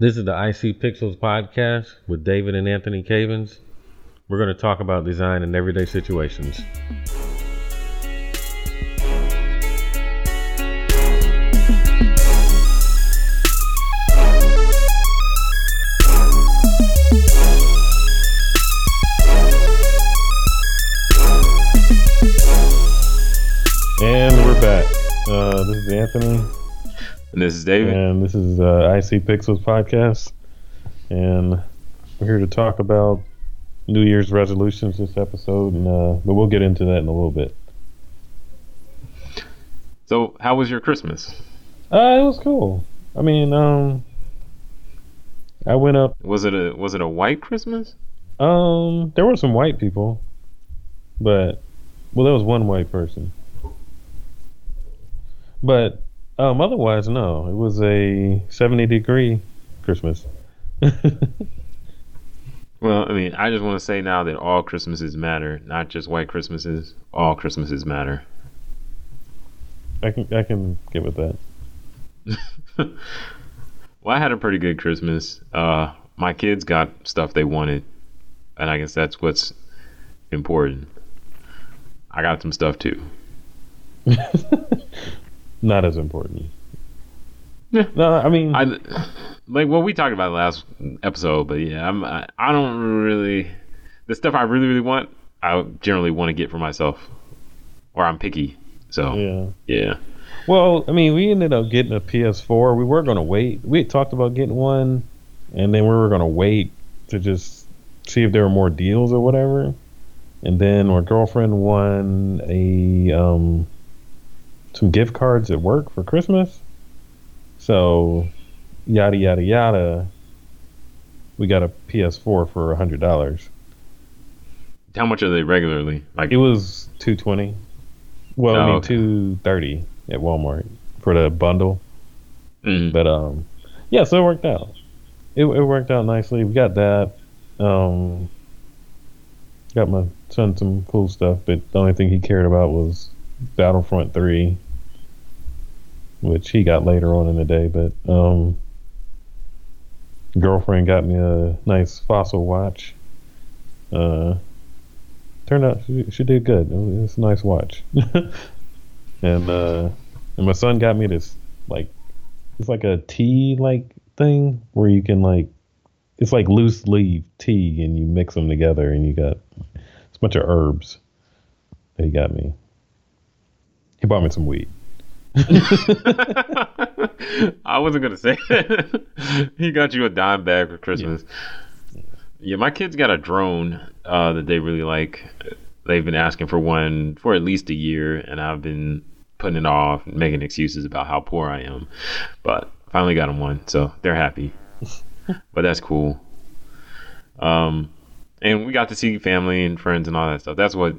This is the IC Pixels podcast with David and Anthony Cavins. We're going to talk about design in everyday situations. And we're back. Uh, this is Anthony. And this is David. And this is uh, IC Pixels podcast. And we're here to talk about New Year's resolutions this episode. And, uh, but we'll get into that in a little bit. So, how was your Christmas? Uh, it was cool. I mean, um, I went up. Was it a was it a white Christmas? Um, there were some white people, but well, there was one white person. But um, otherwise, no. It was a seventy degree Christmas. Well, I mean, I just want to say now that all Christmases matter, not just white Christmases. All Christmases matter. I can I can get with that. Well, I had a pretty good Christmas. Uh, my kids got stuff they wanted, and I guess that's what's important. I got some stuff too. Not as important. Yeah. No, I mean, I like what we talked about last episode, but yeah, I'm I, I don't really the stuff I really really want. I generally want to get for myself, or I'm picky. So yeah. yeah. Well, I mean, we ended up getting a PS4. We were going to wait. We had talked about getting one, and then we were going to wait to just see if there were more deals or whatever. And then our girlfriend won a um, some gift cards at work for Christmas. So, yada yada yada. We got a PS4 for a hundred dollars. How much are they regularly? Like It was two twenty. Well, I Oh, mean okay. two thirty at Walmart for the bundle. mm, But um, yeah, so it worked out. It, it worked out nicely. We got that. Um, got my son some cool stuff, but the only thing he cared about was Battlefront Three, which he got later on in the day. But um, girlfriend got me a nice fossil watch. Uh, turned out she, she did good. It's a nice watch. and uh, and my son got me this like it's like a tea like thing where you can like it's like loose leaf tea and you mix them together and you got it's a bunch of herbs that he got me. He bought me some weed. I wasn't gonna say he got you a dime bag for Christmas. Yeah. my kids got a drone uh, that they really like. They've been asking for one for at least a year, and I've been putting it off, and making excuses about how poor I am. But finally got them one, so they're happy. but that's cool. Um, and we got to see family and friends and all that stuff. That's what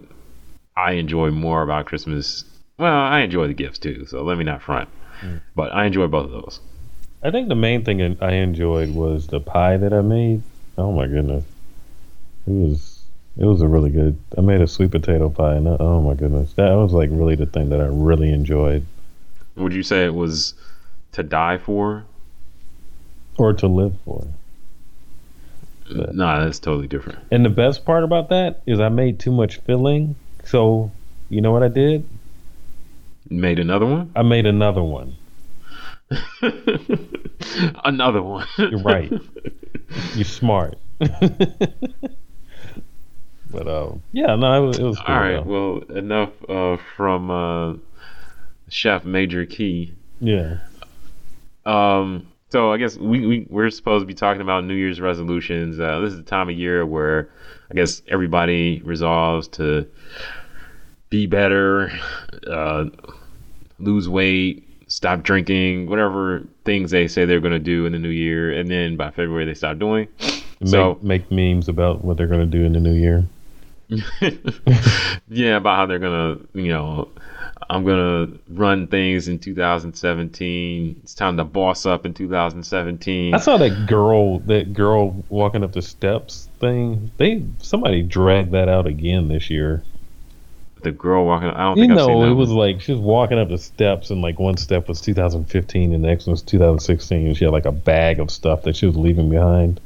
I enjoy more about Christmas. Well, I enjoy the gifts too, so let me not front. Mm. But I enjoy both of those. I think the main thing I enjoyed was the pie that I made. Oh my goodness, it was it was a really good. I made a sweet potato pie, and oh my goodness, that was like really the thing that I really enjoyed, Would you say it was to die for? or to live for. But- Nah, that's totally different. And the best part about that is I made too much filling, so you know what I did? Made another one? I made another one. another one. You're right. You're smart. but um, yeah, no, it was, it was cool. All right. though. Well, enough uh, from uh, Chef Major Key. yeah. Um, so I guess we, we we're supposed to be talking about New Year's resolutions. Uh, this is the time of year where I guess everybody resolves to be better, uh, lose weight, stop drinking, whatever things they say they're going to do in the new year, and then by February they stop doing. Make, So- make memes about what they're going to do in the new year. yeah, about how they're gonna, you know, I'm gonna run things in 2017. It's time to boss up in 2017. I saw that girl, that girl walking up the steps thing. They somebody dragged that out again this year. The girl walking. I don't You think I've seen know, it was like she was walking up the steps, and like one step was 2015, and the next one was 2016. And she had like a bag of stuff that she was leaving behind.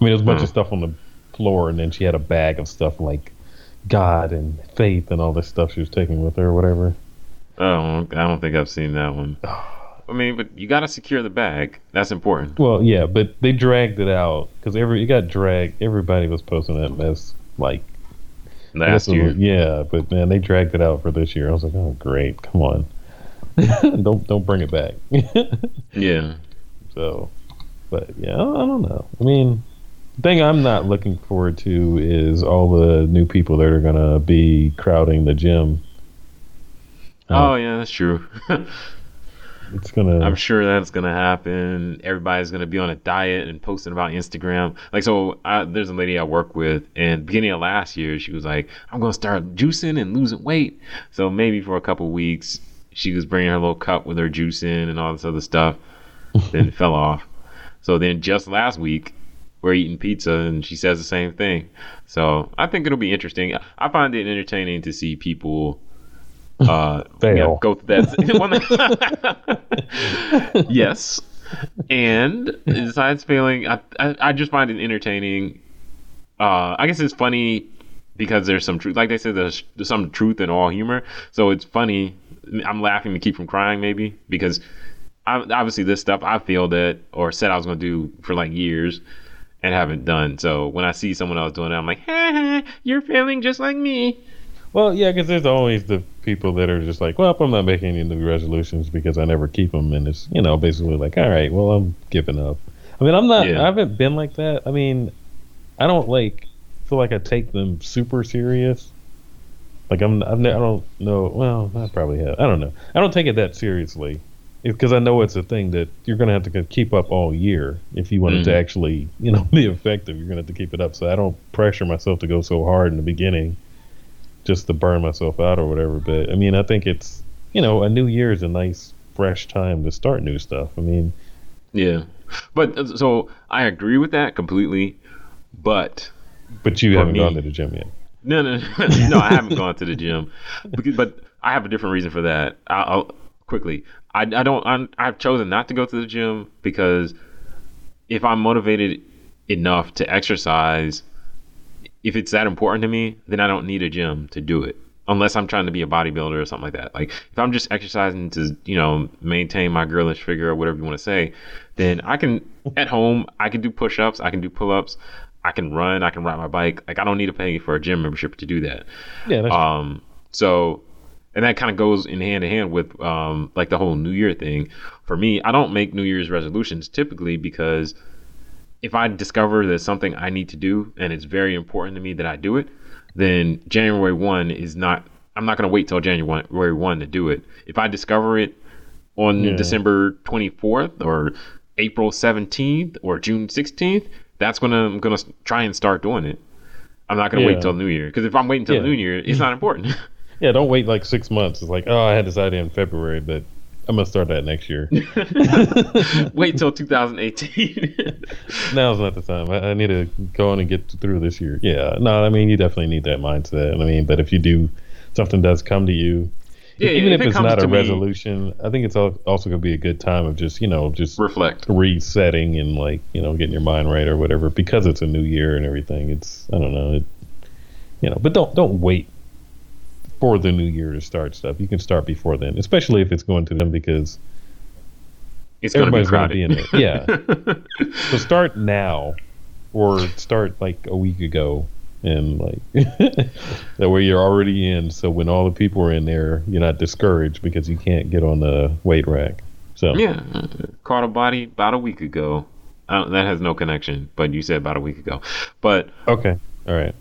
I mean, there was a bunch Hmm. of stuff on the floor, and then she had a bag of stuff like God and faith and all this stuff she was taking with her, or whatever. Oh, I don't think I've seen that one. I mean, but you got to secure the bag. That's important. Well, yeah, but they dragged it out because every it got dragged. Everybody was posting that mess like Last year. was- yeah, but man, they dragged it out for this year. I was like, oh great, come on, don't don't bring it back. Yeah. so, but yeah, I don't, I don't know. I mean, the thing I'm not looking forward to is all the new people that are gonna be crowding the gym. Oh uh, yeah, that's true. It's gonna. I'm sure that's gonna happen. Everybody's gonna be on a diet and posting about Instagram. Like, so I, there's a lady I work with, and beginning of last year, she was like, "I'm gonna start juicing and losing weight." So maybe for a couple weeks, she was bringing her little cup with her juice in and all this other stuff. then it fell off. So then just last week, we're eating pizza, and she says the same thing. So I think it'll be interesting. I find it entertaining to see people uh Fail. yeah, go through that yes. And besides failing I, I i just find it entertaining. Uh i guess it's funny because there's some truth. Like they said there's, there's some truth in all humor. So it's funny. I'm laughing to keep from crying maybe because I, obviously this stuff i failed at or said i was going to do for like years and haven't done. So when i see someone else doing it i'm like ha, ha, you're failing just like me Well, yeah, because there's always the people that are just like, well, I'm not making any new resolutions because I never keep them, and it's you know basically like, all right, well, I'm giving up. I mean, I'm not. Yeah. I haven't been like that. I mean, I don't like feel like I take them super serious. Like I'm, I've ne- I don't know. Well, I probably have. I don't know. I don't take it that seriously because I know it's a thing that you're gonna have to keep up all year if you want it to Mhm. actually, you know, be effective. You're gonna have to keep it up. So I don't pressure myself to go so hard in the beginning just to burn myself out or whatever. But I mean, I think it's you know, a new year is a nice fresh time to start new stuff. I mean, Yeah, but uh, so I agree with that completely. But but you haven't me- gone to the gym yet. no, no, no, I haven't gone to the gym, because, but I have a different reason for that. I'll, quickly. I, I don't. I'm, I've chosen not to go to the gym because if I'm motivated enough to exercise, if it's that important to me, then I don't need a gym to do it. Unless I'm trying to be a bodybuilder or something like that. Like if I'm just exercising to, you know, maintain my girlish figure or whatever you want to say, then I can at home I can do push-ups, I can do pull-ups, I can run, I can ride my bike. Like I don't need to pay for a gym membership to do that. Yeah, that's Um, so, and that kind of goes in hand in hand with um, like the whole New Year thing. For me, I don't make New Year's resolutions typically because if I discover there's something I need to do and it's very important to me that I do it, then January one is not. I'm not going to wait till January one to do it. If I discover it on Yeah. December 24th or April 17th or June 16th, that's when I'm going to try and start doing it. I'm not going to Yeah. wait till New Year because if I'm waiting till Yeah. New Year, it's not important. yeah. Don't wait like six months. It's like, oh, I had this idea in February, but I'm gonna start that next year. wait till 2018. Now's not the time. I, I need to go on and get through this year. Yeah, no, I mean, you definitely need that mindset. I mean, but if you do, something does come to you, Yeah, even if if, it it's not a me- resolution, I think it's also gonna be a good time of just you know just Reflect. resetting and like you know getting your mind right or whatever because it's a new year and everything. It's I don't know, it, you know, but don't don't wait for the new year to start stuff. You can start before then, especially if it's going to them because It's going to Everybody's be in it. Yeah. so start now or start like a week ago and like that way you're already in so when all the people are in there you're not discouraged because you can't get on the weight rack so yeah. Caught a body about a week ago. Uh, that has no connection, but you said about a week ago. But okay all right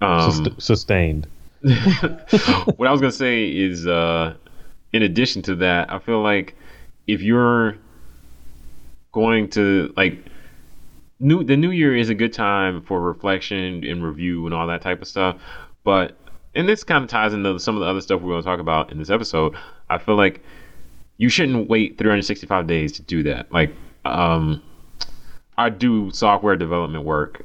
um, Sust- sustained what I was gonna say is, uh, in addition to that, I feel like if you're going to like new the new year is a good time for reflection and review and all that type of stuff. But and this kind of ties into some of the other stuff we're to talk about in this episode. I feel like you shouldn't wait 365 days to do that. Like, um, I do software development work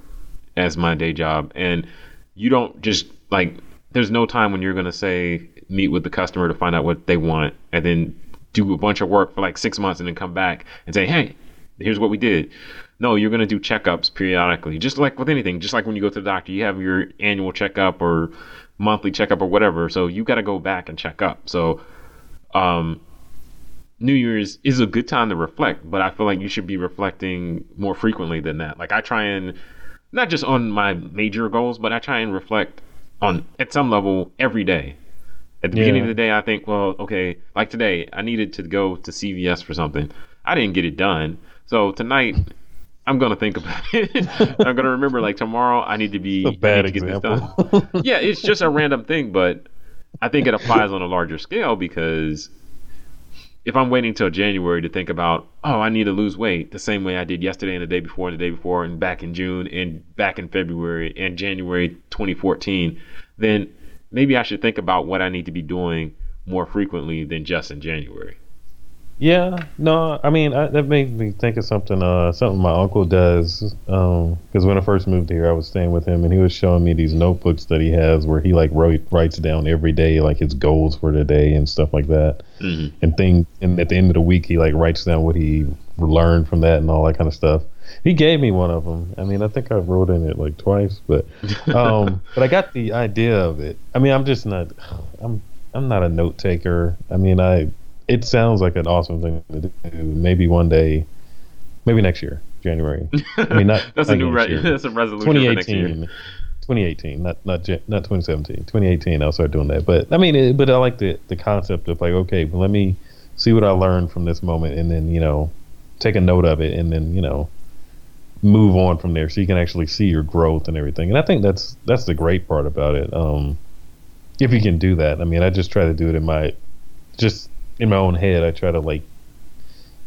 as my day job, and you don't just like there's no time when you're going to say meet with the customer to find out what they want and then do a bunch of work for like six months and then come back and say, hey, here's what we did. No, you're going to do checkups periodically, just like with anything. Just like when you go to the doctor, you have your annual checkup or monthly checkup or whatever. So you got to go back and check up. So, um, New Year's is a good time to reflect, but I feel like you should be reflecting more frequently than that. Like I try and not just on my major goals, but I try and reflect on at some level every day. At the yeah. beginning of the day, I think, well, okay, like today, I needed to go to CVS for something. I didn't get it done. So tonight, I'm gonna think about it. I'm gonna remember like tomorrow I need to be a bad example. yeah, it's just a random thing, but I think it applies on a larger scale because if I'm waiting till January to think about, oh, I need to lose weight the same way I did yesterday and the day before and the day before and back in June and back in February and January 2014, then maybe I should think about what I need to be doing more frequently than just in January. Yeah, no, I mean I, that made me think of something. Uh, something my uncle does. Because um, when I first moved here, I was staying with him, and he was showing me these notebooks that he has, where he like wrote, writes down every day, like his goals for the day and stuff like that. Mm-hmm. And thing, and at the end of the week, he like writes down what he learned from that and all that kind of stuff. He gave me one of them. I mean, I think I wrote in it like twice, but um, but I got the idea of it. I mean, I'm just not. I'm I'm not a note taker. I mean, I it sounds like an awesome thing to do. Maybe one day, maybe next year, January. I mean, not that's not a new re- that's a resolution 2018, 2018, not not not 2017. 2018, I'll start doing that. But I mean, it, but I like the the concept of like, okay, well, let me see what I learned from this moment, and then you know, take a note of it, and then you know, move on from there, so you can actually see your growth and everything. And I think that's that's the great part about it. Um, if you can do that, I mean, I just try to do it in my just in my own head, I try to like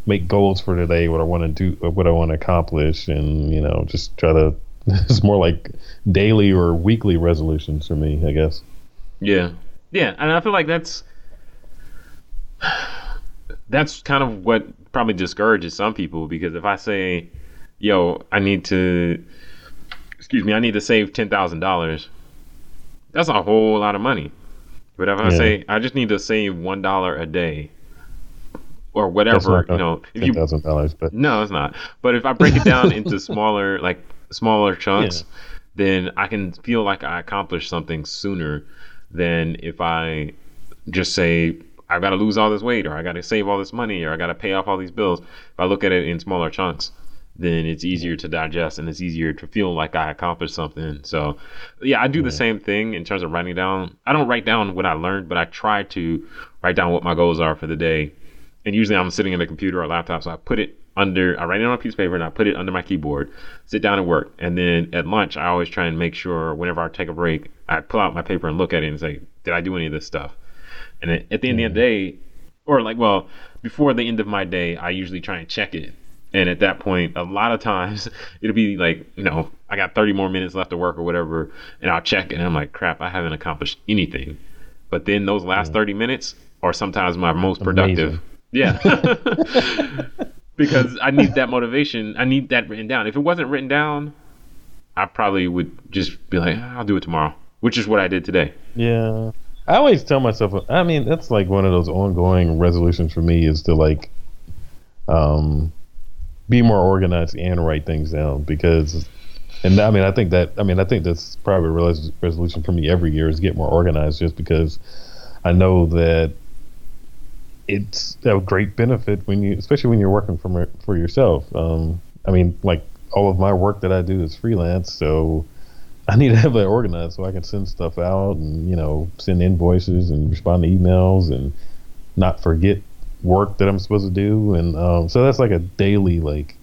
make goals for today, what I want to do, what I want to accomplish, and you know, just try to. It's more like daily or weekly resolutions for me, I guess. Yeah, yeah, and I feel like that's that's kind of what probably discourages some people because if I say, "Yo, I need to," excuse me, I need to save ten thousand dollars. That's a whole lot of money. But if I yeah. say I just need to save one dollar a day, or whatever, you know, if you thousand dollars, but no, it's not. But if I break it down into smaller, like smaller chunks, yeah. then I can feel like I accomplished something sooner than if I just say I've got to lose all this weight, or I got to save all this money, or I got to pay off all these bills. If I look at it in smaller chunks, then it's easier to digest and it's easier to feel like I accomplished something. So, yeah, I do the same thing in terms of writing down. I don't write down what I learned, but I try to write down what my goals are for the day. And usually I'm sitting in a computer or laptop, so I put it under, I write it on a piece of paper and I put it under my keyboard, sit down and work. And then at lunch, I always try and make sure whenever I take a break, I pull out my paper and look at it and say, did I do any of this stuff? And at the end of the day, or like, well, before the end of my day, I usually try and check it and at that point, a lot of times it'll be like, you know, I got 30 more minutes left to work or whatever, and I'll check and I'm like, crap, I haven't accomplished anything. But then those last yeah. 30 minutes are sometimes my most productive. Amazing. Yeah. because I need that motivation. I need that written down. If it wasn't written down, I probably would just be like, I'll do it tomorrow, which is what I did today. Yeah. I always tell myself, I mean, that's like one of those ongoing resolutions for me is to like, um, be more organized and write things down because and I mean I think that I mean I think that's probably a res- resolution for me every year is get more organized just because I know that it's a great benefit when you especially when you're working for for yourself. Um, I mean like all of my work that I do is freelance, so I need to have that organized so I can send stuff out and you know send invoices and respond to emails and not forget work that I'm supposed to do, and um, so that's like a daily like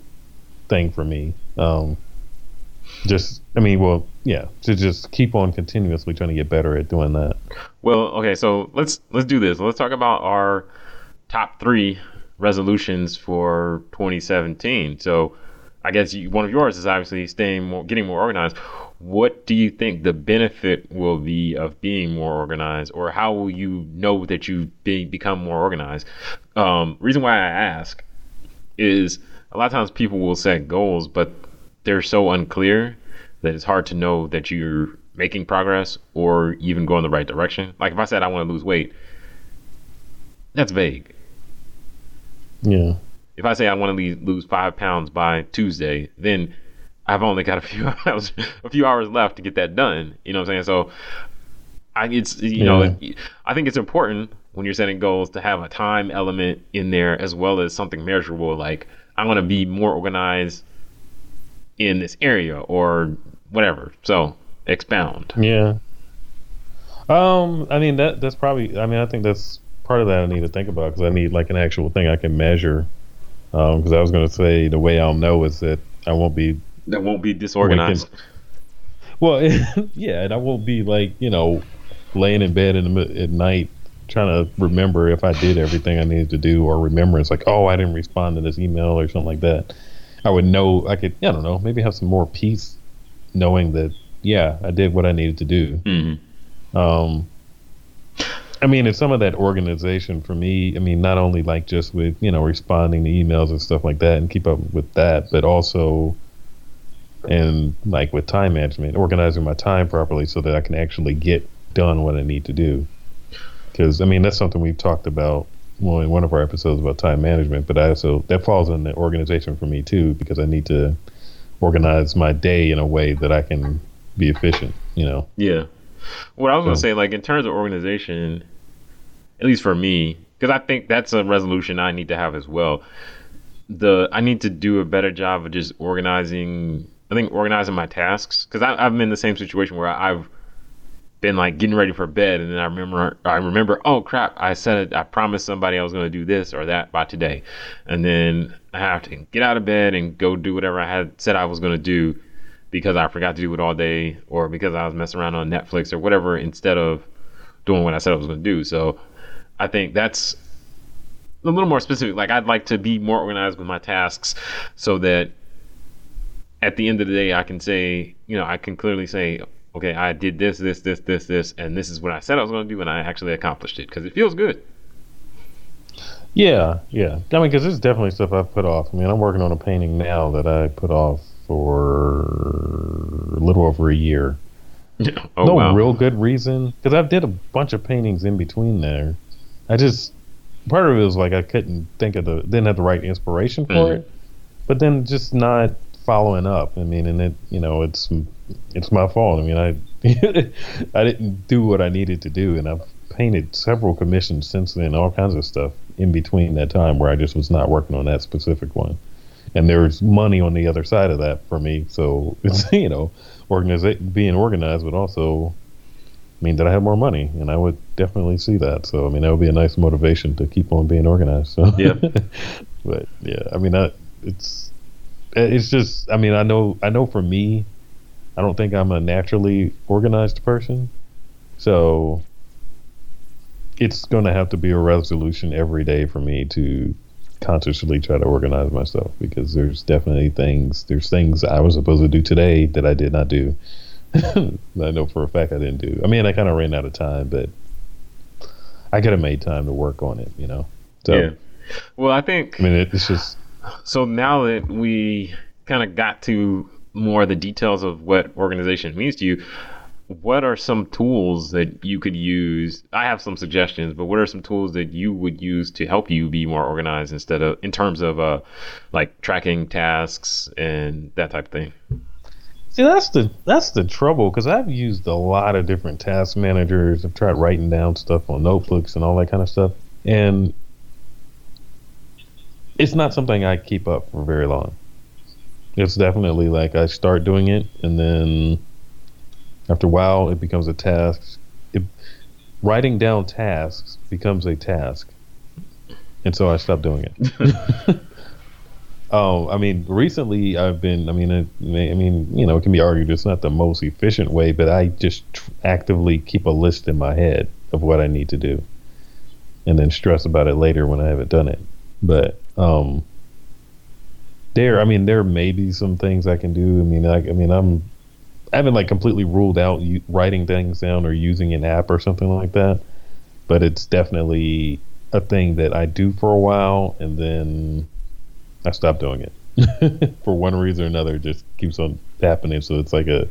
thing for me. Um, just, I mean, well, yeah, to just keep on continuously trying to get better at doing that. Well, okay, so let's let's do this. Let's talk about our top three resolutions for 2017. So, I guess you, one of yours is obviously staying more, getting more organized what do you think the benefit will be of being more organized or how will you know that you be, become more organized um, reason why i ask is a lot of times people will set goals but they're so unclear that it's hard to know that you're making progress or even going the right direction. Like if I said I want to lose weight, that's vague. Yeah. If I say I want to lose five pounds by Tuesday, then I've only got a few hours, a few hours left to get that done. You know what I'm saying? So, I it's you yeah. know I think it's important when you're setting goals to have a time element in there as well as something measurable. Like I want to be more organized in this area or whatever. So expound. Yeah. Um, I mean that that's probably. I mean, I think that's part of that I need to think about because I need like an actual thing I can measure. Because um, I was going to say the way I'll know is that I won't be that won't be disorganized. Waking, well, yeah, and I won't be like you know laying in bed in the, at night trying to remember if I did everything I needed to do or remember it's like oh I didn't respond to this email or something like that. I would know I could I don't know maybe have some more peace knowing that yeah I did what I needed to do. Mm-hmm. Um, I mean, it's some of that organization for me. I mean, not only like just with you know responding to emails and stuff like that, and keep up with that, but also and like with time management, organizing my time properly so that I can actually get done what I need to do. Because I mean, that's something we've talked about well in one of our episodes about time management. But I also that falls in the organization for me too because I need to organize my day in a way that I can be efficient. You know. Yeah. What I was so. gonna say, like in terms of organization, at least for me, because I think that's a resolution I need to have as well. The I need to do a better job of just organizing. I think organizing my tasks because I've been in the same situation where I've been like getting ready for bed and then I remember I remember oh crap I said it I promised somebody I was going to do this or that by today and then I have to get out of bed and go do whatever I had said I was going to do because I forgot to do it all day or because I was messing around on Netflix or whatever instead of doing what I said I was going to do. So I think that's a little more specific. Like I'd like to be more organized with my tasks so that at the end of the day I can say, you know, I can clearly say, okay, I did this, this, this, this, this, and this is what I said I was going to do, and I actually accomplished it because it feels good. Yeah, yeah. I mean, because there's definitely stuff I've put off. I mean, I'm working on a painting now that I put off for a little over a year. oh, no wow. real good reason because I did a bunch of paintings in between there. I just part of it was like I couldn't think of the didn't have the right inspiration for mm-hmm. it, but then just not following up. I mean, and it you know it's it's my fault. I mean, I I didn't do what I needed to do, and I've painted several commissions since then, all kinds of stuff in between that time where I just was not working on that specific one and there's money on the other side of that for me. So it's you know, organiza- being organized would also mean that I have more money, and I would definitely see that. So I mean, that would be a nice motivation to keep on being organized. So yeah, but yeah, I mean, I, it's it's just I mean, I know I know for me, I don't think I'm a naturally organized person, so it's going to have to be a resolution every day for me to consciously try to organize myself because there's definitely things there's things I was supposed to do today that I did not do. I know for a fact I didn't do. I mean, I kind of ran out of time, but I could have made time to work on it. You know. So, yeah. Well, I think. I mean, it's just. So now that we kind of got to more of the details of what organization means to you, what are some tools that you could use? I have some suggestions, but what are some tools that you would use to help you be more organized instead of in terms of uh like tracking tasks and that type of thing? See, that's the that's the trouble because I've used a lot of different task managers. I've tried writing down stuff on notebooks and all that kind of stuff, and it's not something I keep up for very long. It's definitely like I start doing it and then after a while, it becomes a task. It, writing down tasks becomes a task, and so I stopped doing it. oh, I mean, recently I've been. I mean, I, I mean, you know, it can be argued it's not the most efficient way, but I just tr- actively keep a list in my head of what I need to do, and then stress about it later when I haven't done it. But um, there, I mean, there may be some things I can do. I mean, I, I mean, I'm I haven't like completely ruled out writing things down or using an app or something like that, but it's definitely a thing that I do for a while and then I stop doing it for one reason or another. It just keeps on happening. So it's like a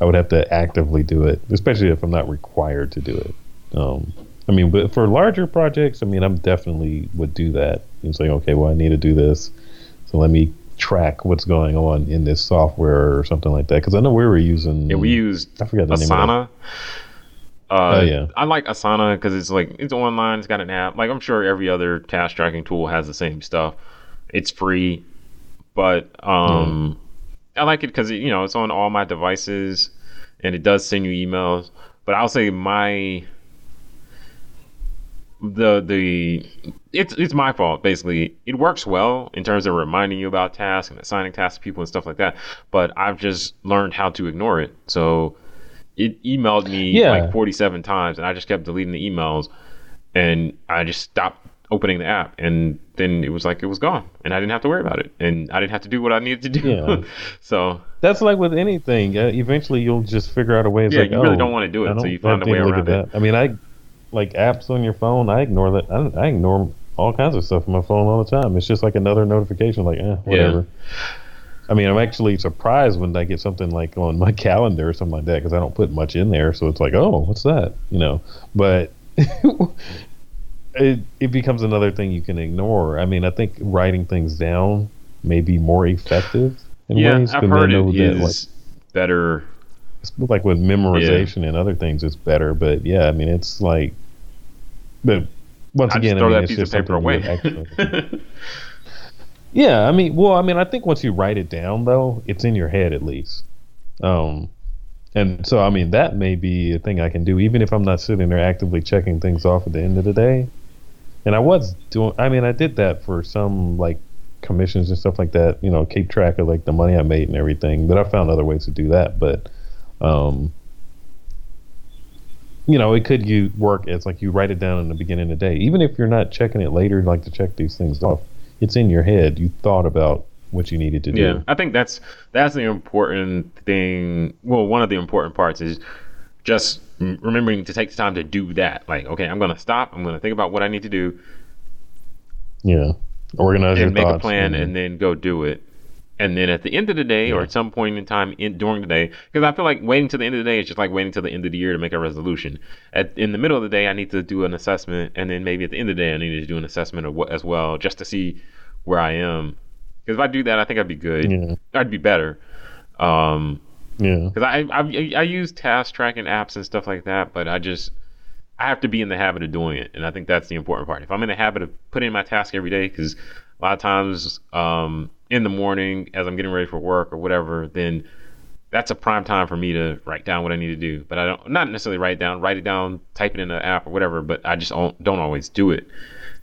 I would have to actively do it, especially if I'm not required to do it. Um, I mean, but for larger projects, I mean, I'm definitely would do that. It's like, okay, well, I need to do this, so let me track what's going on in this software or something like that. Because I know we were using. Yeah, we used I forget the name of Asana. Uh, Oh, yeah. I like Asana because it's like it's online. It's got an app. Like I'm sure every other task tracking tool has the same stuff. It's free, but um, I like it because you know it's on all my devices, and it does send you emails. But I'll say my the the it's it's my fault basically. It works well in terms of reminding you about tasks and assigning tasks to people and stuff like that. But I've just learned how to ignore it. So it emailed me Yeah. like 47 times and I just kept deleting the emails and I just stopped opening the app and then it was like it was gone and I didn't have to worry about it and I didn't have to do what I needed to do. Yeah. so That's like with anything. Uh, eventually, you'll just figure out a way. It's Yeah, like, you really oh, don't wanna do it, so you find a way around that. I mean, I like apps on your phone. I ignore that. I, I ignore all kinds of stuff on my phone all the time. It's just like another notification. Like, eh, whatever. I mean, I'm actually surprised when I get something like on my calendar or something like that because I don't put much in there. So it's like, oh, what's that? You know, but it it becomes another thing you can ignore. I mean, I think writing things down may be more effective in yeah, ways. I've heard it that, like, is better. It's like with memorization and other things, it's better. But yeah, I mean, it's like, but once I again, I mean, that it's piece of just paper something away. actually- yeah, I mean, well, I mean, I think once you write it down, though, it's in your head at least. Um, and so, I mean, that may be a thing I can do, even if I'm not sitting there actively checking things off at the end of the day. And I was doing, I mean, I did that for some like commissions and stuff like that, you know, keep track of like the money I made and everything. But I found other ways to do that. But, um, you know, it could you work as like you write it down in the beginning of the day, even if you're not checking it later, like to check these things off. It's in your head. You thought about what you needed to do. Yeah, I think that's that's the important thing. Well, one of the important parts is just remembering to take the time to do that. Like, okay, I'm gonna stop. I'm gonna think about what I need to do Yeah. Organize your and make a thoughts plan, and then go do it. And then at the end of the day, or at some point in time in during the day, because I feel like waiting till the end of the day is just like waiting till the end of the year to make a resolution. At in the middle of the day, I need to do an assessment, and then maybe at the end of the day, I need to do an assessment of what, as well, just to see where I am. Because if I do that, I think I'd be good. Yeah. I'd be better. Um, yeah. because I, I I use task tracking apps and stuff like that, but I just I have to be in the habit of doing it, and I think that's the important part. If I'm in the habit of putting in my task every day, because a lot of times um, in the morning as I'm getting ready for work or whatever, then that's a prime time for me to write down what I need to do. But I don't not necessarily write it down, write it down, type it in an app or whatever. But I just don't, don't always do it.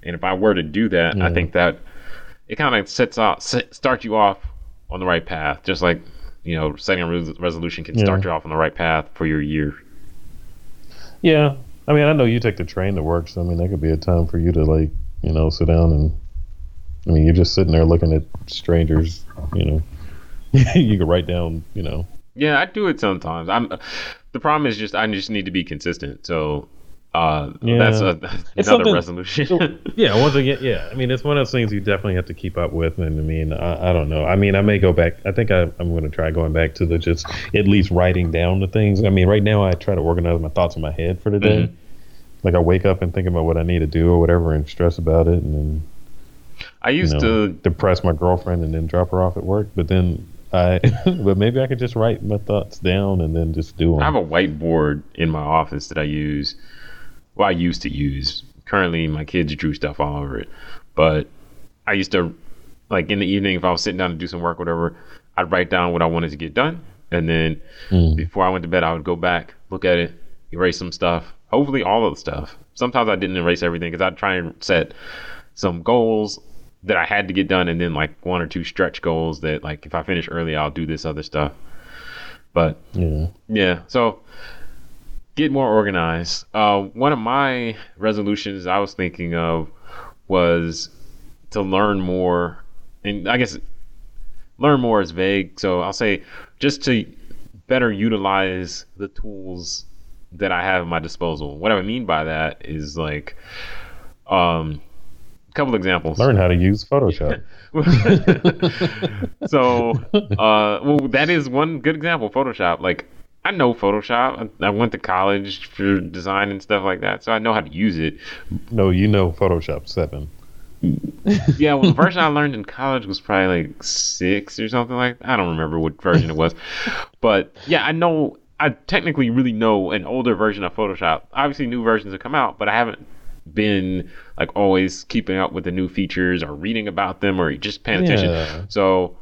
And if I were to do that, I think that it kind of sets out set, starts you off on the right path, just like you know setting a res- resolution can start Yeah. you off on the right path for your year. Yeah. I mean, I know you take the train to work, so I mean, that could be a time for you to like, you know, sit down and. I mean, you're just sitting there looking at strangers. You know, you can write down. You know. Yeah, I do it sometimes. I'm the problem is just I just need to be consistent. So uh, Yeah. that's a, It's another resolution. Yeah. Once again, yeah. I mean, it's one of those things you definitely have to keep up with, and I mean, I, I don't know. I mean, I may go back. I think I, I'm going to try going back to the just at least writing down the things. I mean, right now I try to organize my thoughts in my head for the day. Mhm. Like I wake up and think about what I need to do or whatever, and stress about it, and then I you used know, to depress my girlfriend and then drop her off at work. But then I, but maybe I could just write my thoughts down and then just do them. I have a whiteboard in my office that I use. Well, I used to use. Currently, my kids drew stuff all over it. But I used to, like in the evening, if I was sitting down to do some work, whatever, I'd write down what I wanted to get done, and then Mm. before I went to bed, I would go back, look at it, erase some stuff. Hopefully, all of the stuff. Sometimes I didn't erase everything because I'd try and set some goals that I had to get done, and then like one or two stretch goals that, like, if I finish early, I'll do this other stuff. But yeah. yeah, so get more organized. Uh, one of my resolutions I was thinking of was to learn more, and I guess learn more is vague. So I'll say just to better utilize the tools that I have at my disposal. What I mean by that is like, um, couple examples. Learn how to use Photoshop. so, uh, well, that is one good example. Photoshop. Like, I know Photoshop. I, I went to college for design and stuff like that, so I know how to use it. No, you know Photoshop seven. yeah, well, the version I learned in college was probably like six or something like that. I don't remember what version it was. But yeah, I know I technically really know an older version of Photoshop. Obviously new versions have come out, but I haven't been like always keeping up with the new features or reading about them or just paying attention. Yeah. So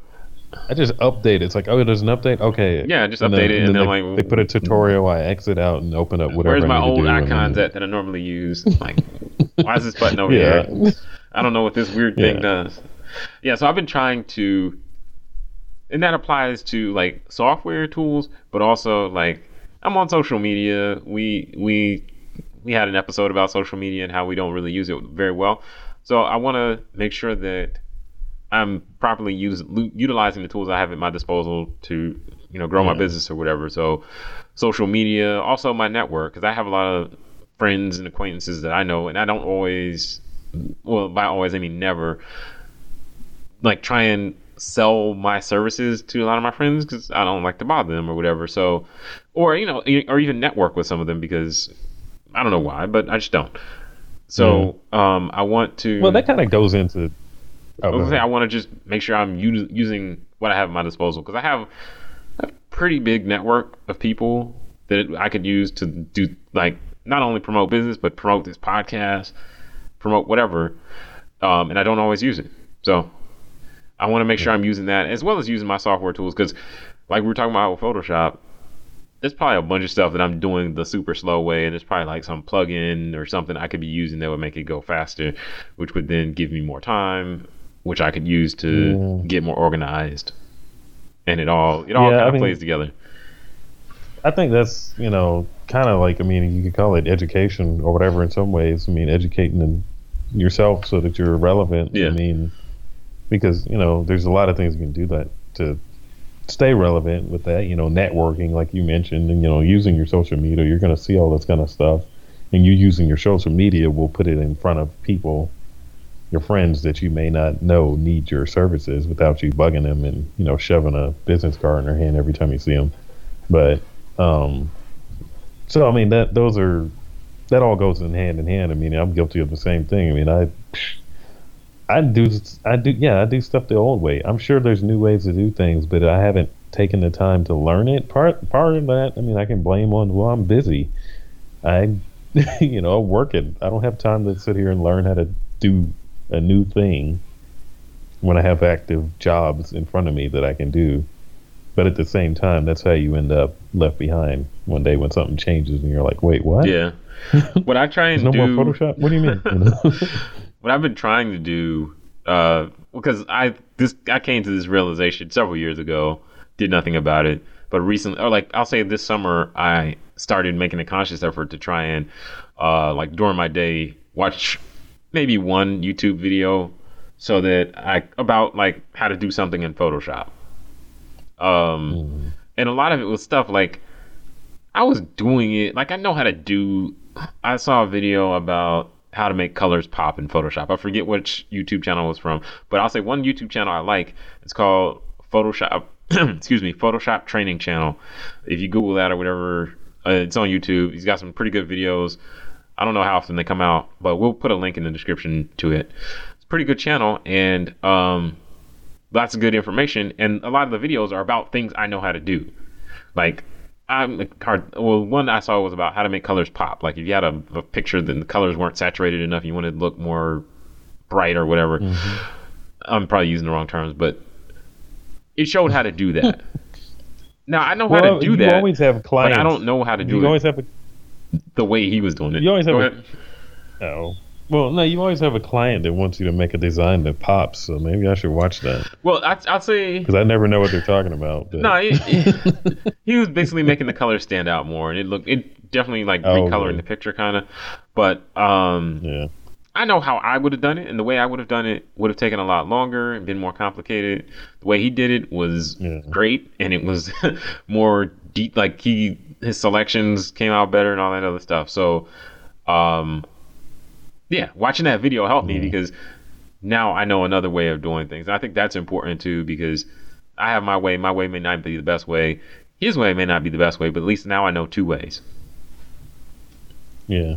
I just update. It's like, oh, there's an update. Okay. Yeah, just And update then- it, and and then, they, like, they put a tutorial. I exit out and open up whatever. where's my old icons then- at that I normally use? Like why is this button over Yeah. here? I don't know what this weird thing Yeah. does. Yeah, so I've been trying to, and that applies to like software tools, but also like I'm on social media. We we we had an episode about social media and how we don't really use it very well. So I want to make sure that I'm properly use, utilizing the tools I have at my disposal to you know grow my business or whatever. So social media, also my network, because I have a lot of friends and acquaintances that I know, and I don't always, well, by always I mean never, like try and sell my services to a lot of my friends because I don't like to bother them or whatever. So, or you know, or even network with some of them because I don't know why, but I just don't. So, um, I want to. Well, that kind of goes into. Oh, I go was gonna say, I want to just make sure I'm u- using what I have at my disposal because I have a pretty big network of people that I could use to do like not only promote business but promote this podcast, promote whatever, um, and I don't always use it. So I want to make sure I'm using that as well as using my software tools because, like we were talking about with Photoshop, there's probably a bunch of stuff that I'm doing the super slow way, and there's probably like some plugin or something I could be using that would make it go faster, which would then give me more time, which I could use to Yeah. get more organized. And it all it all Yeah, kind I of mean- plays together. I think that's you know kind of like I mean you could call it education or whatever in some ways. I mean educating yourself so that you're relevant. Yeah. I mean because you know there's a lot of things you can do that to stay relevant with that. You know networking like you mentioned and you know using your social media. You're going to see all this kind of stuff, and you using your social media will put it in front of people. Your friends that you may not know need your services without you bugging them and you know shoving a business card in their hand every time you see them. But um, so I mean that those are that all goes in hand in hand. I mean I'm guilty of the same thing. I mean I I do I do yeah I do stuff the old way. I'm sure there's new ways to do things, but I haven't taken the time to learn it. Part part of that I mean I can blame on well I'm busy. I you know working. I don't have time to sit here and learn how to do a new thing when I have active jobs in front of me that I can do. But at the same time, that's how you end up left behind one day when something changes and you're like, wait, what? Yeah. what I try and no do more Photoshop? What do you mean? What I've been trying to do, uh, because I this I came to this realization several years ago, did nothing about it, but recently, or like I'll say this summer, I started making a conscious effort to try and, uh, like during my day, watch maybe one YouTube video, so that I about like how to do something in Photoshop. Um, and a lot of it was stuff like I was doing it like I know how to do. I saw a video about how to make colors pop in Photoshop. I forget which YouTube channel it was from, but I'll say one YouTube channel I like. It's called Photoshop. excuse me, Photoshop Training Channel. If you Google that or whatever, uh, it's on YouTube. He's got some pretty good videos. I don't know how often they come out, but we'll put a link in the description to it. It's a pretty good channel, and um, lots of good information. And a lot of the videos are about things I know how to do. Like I'm hard. Well, one I saw was about how to make colors pop. Like if you had a, a picture then the colors weren't saturated enough, you wanted to look more bright or whatever. Mm-hmm. I'm probably using the wrong terms, but it showed how to do that. now I know how to do you that, always have clients. I don't know how to do You it always have a the way he was doing it. You always have Go a- ahead. oh. Well, no, you always have a client that wants you to make a design that pops. So maybe I should watch that Well, I, I'll say because I never know what they're talking about. but- no. He, was basically making the colors stand out more, and it looked it definitely like Oh, recoloring okay. the picture kind of. But um, yeah. I know how I would have done it, and the way I would have done it would have taken a lot longer and been more complicated. The way he did it was Yeah. great, and it was more deep. Like he, his selections came out better and all that other stuff. So, um, yeah, watching that video helped me because now I know another way of doing things. And I think that's important too because I have my way. My way may not be the best way. His way may not be the best way, but at least now I know two ways. Yeah.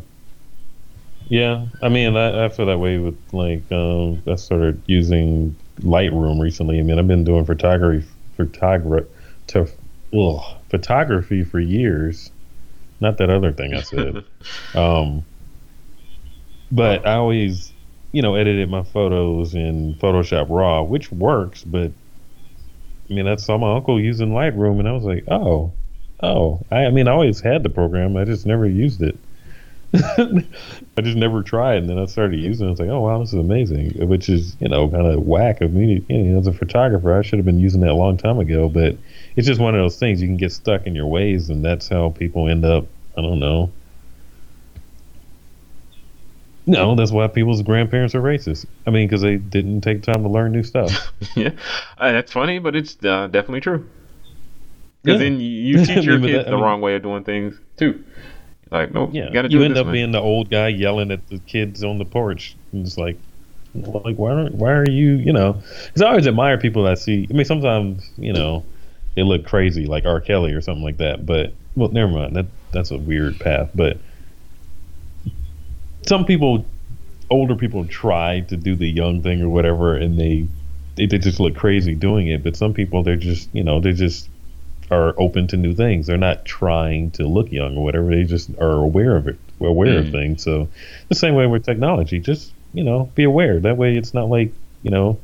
Yeah, I mean, I, I feel that way with like um, I started using Lightroom recently. I mean, I've been doing photography, photography, to, ugh, photography for years. Not that other thing I said. um, but I always, you know, edited my photos in Photoshop Raw, which works. But I mean, I saw my uncle using Lightroom, and I was like, oh, oh. I, I mean, I always had the program. I just never used it. I just never tried, and then I started using. it. I was like, "Oh wow, this is amazing!" Which is, you know, kind of whack of me. You know, as a photographer, I should have been using that a long time ago. But it's just one of those things you can get stuck in your ways, and that's how people end up. I don't know. No, that's why people's grandparents are racist. I mean, because they didn't take time to learn new stuff. yeah, uh, that's funny, but it's uh, definitely true. Because yeah. then you, you teach your I kids that, the mean, wrong way of doing things too. Like, nope. Yeah. You, you end up way. being the old guy yelling at the kids on the porch. And it's like, like why are why are you you know? Because I always admire people that see. I mean, sometimes you know they look crazy like R. Kelly or something like that. But well, never mind. That that's a weird path. But some people, older people, try to do the young thing or whatever, and they they, they just look crazy doing it. But some people, they're just you know they just are open to new things. They're not trying to look young or whatever. They just are aware of it, aware mm. of things. So the same way with technology, just you know, be aware. That way, it's not like you know,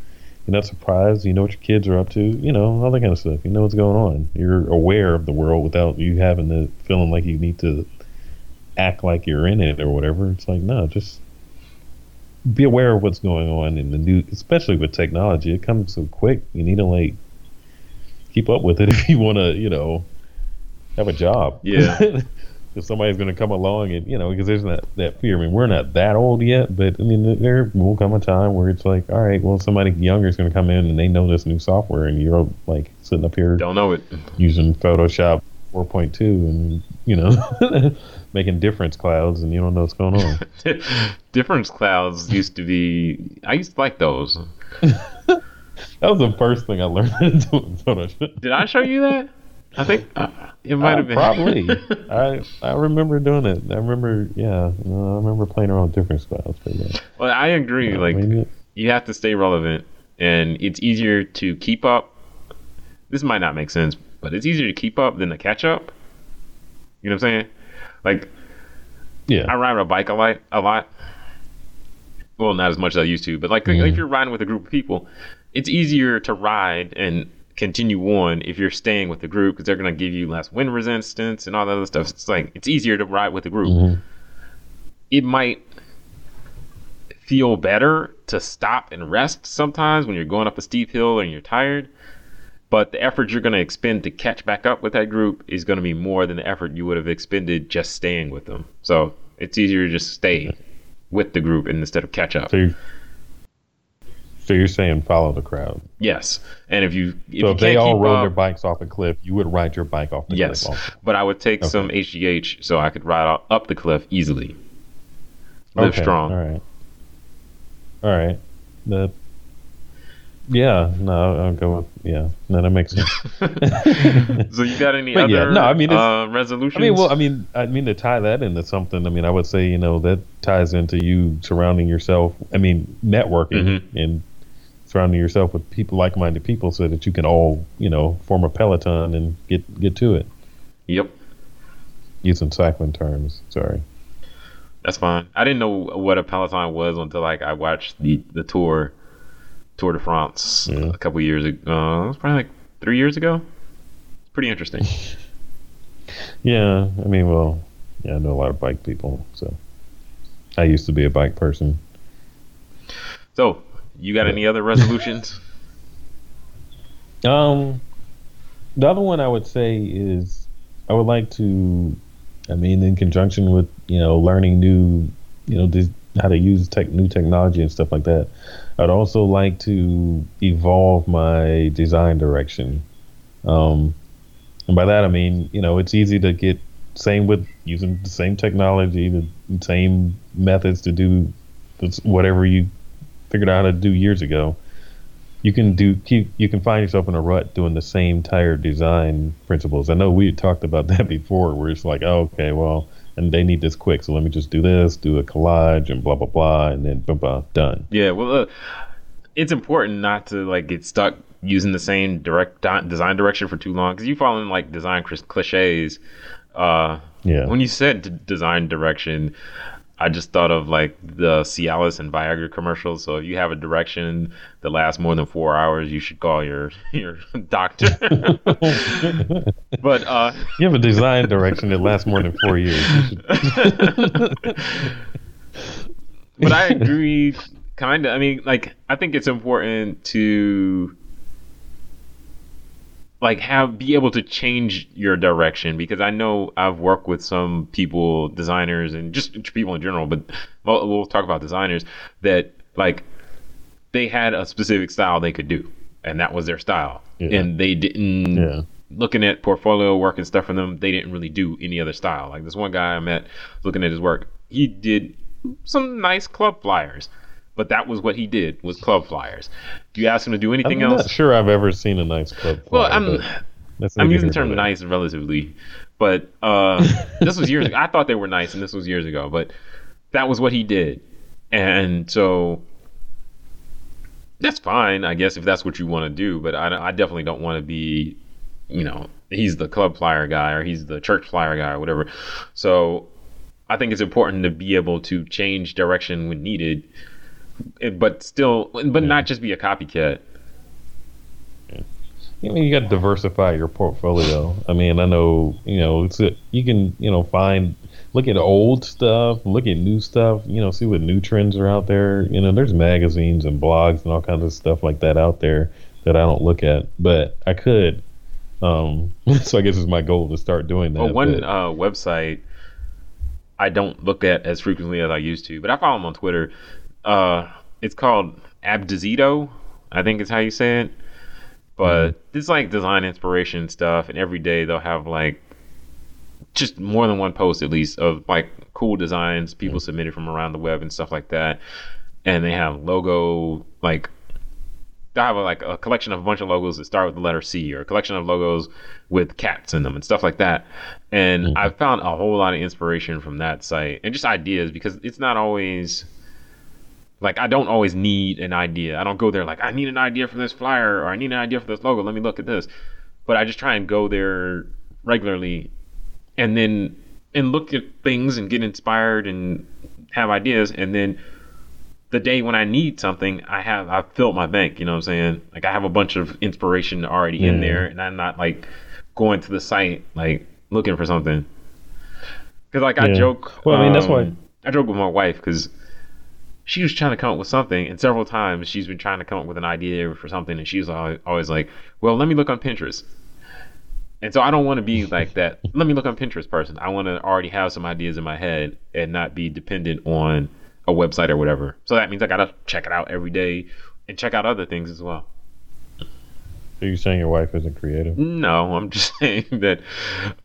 you're not surprised. You know what your kids are up to. You know all that kind of stuff. You know what's going on. You're aware of the world without you having the feeling like you need to act like you're in it or whatever. It's like no, just be aware of what's going on in the new, especially with technology. It comes so quick. You need to like keep up with it if you want to, you know, have a job. Yeah. if somebody's going to come along and you know because there's that that fear. I mean, we're not that old yet, but I mean, there will come a time where it's like, all right, well, somebody younger is going to come in and they know this new software, and you're like sitting up here, don't know it, using Photoshop 4.2, and you know, making difference clouds, and you don't know what's going on. difference clouds used to be. I used to like those. That was the first thing I learned how to do in Photoshop. Did I show you that? I think uh, it might have been. Probably. I I remember doing it. I remember, yeah. No, I remember playing around with. But yeah. Well, I agree. like, you have to stay relevant, and it's easier to keep up. This might not make sense, but it's easier to keep up than to catch up. You know what I'm saying? Like, yeah. I ride a bike a lot. A lot. Well, not as much as I used to, but like, mm-hmm. if you're riding with a group of people, it's easier to ride and continue on if you're staying with the group because they're going to give you less wind resistance and all that other stuff. It's like it's easier to ride with a group. Mm-hmm. It might feel better to stop and rest sometimes when you're going up a steep hill and you're tired. But the effort you're going to expend to catch back up with that group is going to be more than the effort you would have expended just staying with them. So it's easier to just stay mm-hmm. with the group instead of catch up. So so you're saying follow the crowd? Yes. And if you if so you if they all rode up, their bikes off a cliff, you would ride your bike off the yes, cliff. Yes, but I would take okay. some HGH so I could ride up the cliff easily. Live okay. strong. All right. All right. The yeah, no, I'll go with yeah. No, that makes sense. so you got any but other yeah, no, I mean, uh, resolutions? I mean, well, I mean, I mean to tie that into something. I mean, I would say you know that ties into you surrounding yourself. I mean, networking mm-hmm. and surrounding yourself with people, like-minded people, so that you can all, you know, form a peloton and get get to it. Yep. Using cycling terms. Sorry. That's fine. I didn't know what a peloton was until like I watched the the tour, Tour de France, yeah. a couple years ago. Uh, it was probably like three years ago. It's pretty interesting. yeah, I mean, well, yeah, I know a lot of bike people, so I used to be a bike person. So, you got any other resolutions? Um, the other one I would say is I would like to, I mean, in conjunction with you know learning new, you know, this, how to use tech, new technology and stuff like that. I'd also like to evolve my design direction. Um, and by that I mean, you know, it's easy to get same with using the same technology, the same methods to do whatever you figured out how to do years ago. you can do keep you can find yourself in a rut doing the same tired design principles. I know we talked about that before, where it's like, oh, okay, well, and they need this quick, so let me just do this, do a collage, and blah blah blah, and then blah blah done. Yeah, well, uh, it's important not to like get stuck using the same direct design direction for too long because you fall in like design cliches. Uh, yeah. When you said d- design direction, I just thought of like the Cialis and Viagra commercials. So if you have a direction that lasts more than four hours, you should call your your doctor. but uh, you have a design direction that lasts more than four years. but I agree, kind of. I mean, like I think it's important to like have be able to change your direction because I know I've worked with some people, designers, and just people in general, but we'll, we'll talk about designers that like they had a specific style they could do, and that was their style, yeah. and they didn't. Yeah. Looking at portfolio work and stuff from them, they didn't really do any other style. Like this one guy I met, looking at his work, he did some nice club flyers but that was what he did was club flyers. Do you ask him to do anything I'm else? Not sure, I've ever seen a nice club. Flyer, well, I'm I'm using the term nice relatively, but uh, this was years. ago. I thought they were nice, and this was years ago. But that was what he did, and so that's fine, I guess, if that's what you want to do. But I, I definitely don't want to be, you know, he's the club flyer guy or he's the church flyer guy or whatever. So I think it's important to be able to change direction when needed but still, but not just be a copycat. I mean, you got to diversify your portfolio. I mean, I know you know it's a, you can you know find look at old stuff, look at new stuff. You know, see what new trends are out there. You know, there's magazines and blogs and all kinds of stuff like that out there that I don't look at, but I could. Um, so I guess it's my goal to start doing that. Well, one but, uh, website I don't look at as frequently as I used to, but I follow him on Twitter uh, it's called Abduzeedo. I think is how you say it. But mm-hmm. it's like design inspiration stuff, and every day they'll have like just more than one post at least of like cool designs people mm-hmm. submitted from around the web and stuff like that. And they have logo like they have a, like a collection of a bunch of logos that start with the letter C or a collection of logos with cats in them and stuff like that. And mm-hmm. I've found a whole lot of inspiration from that site and just ideas because it's not always like I don't always need an idea. I don't go there like I need an idea for this flyer or I need an idea for this logo. Let me look at this. But I just try and go there regularly and then and look at things and get inspired and have ideas and then the day when I need something, I have I've filled my bank, you know what I'm saying? Like I have a bunch of inspiration already yeah. in there and I'm not like going to the site like looking for something. Cuz like yeah. I joke Well, I mean, um, that's why um, I joke with my wife cuz she was trying to come up with something, and several times she's been trying to come up with an idea for something, and she's always, always like, "Well, let me look on Pinterest." And so I don't want to be like that. Let me look on Pinterest person. I want to already have some ideas in my head and not be dependent on a website or whatever. So that means I gotta check it out every day and check out other things as well. Are you saying your wife isn't creative? No, I'm just saying that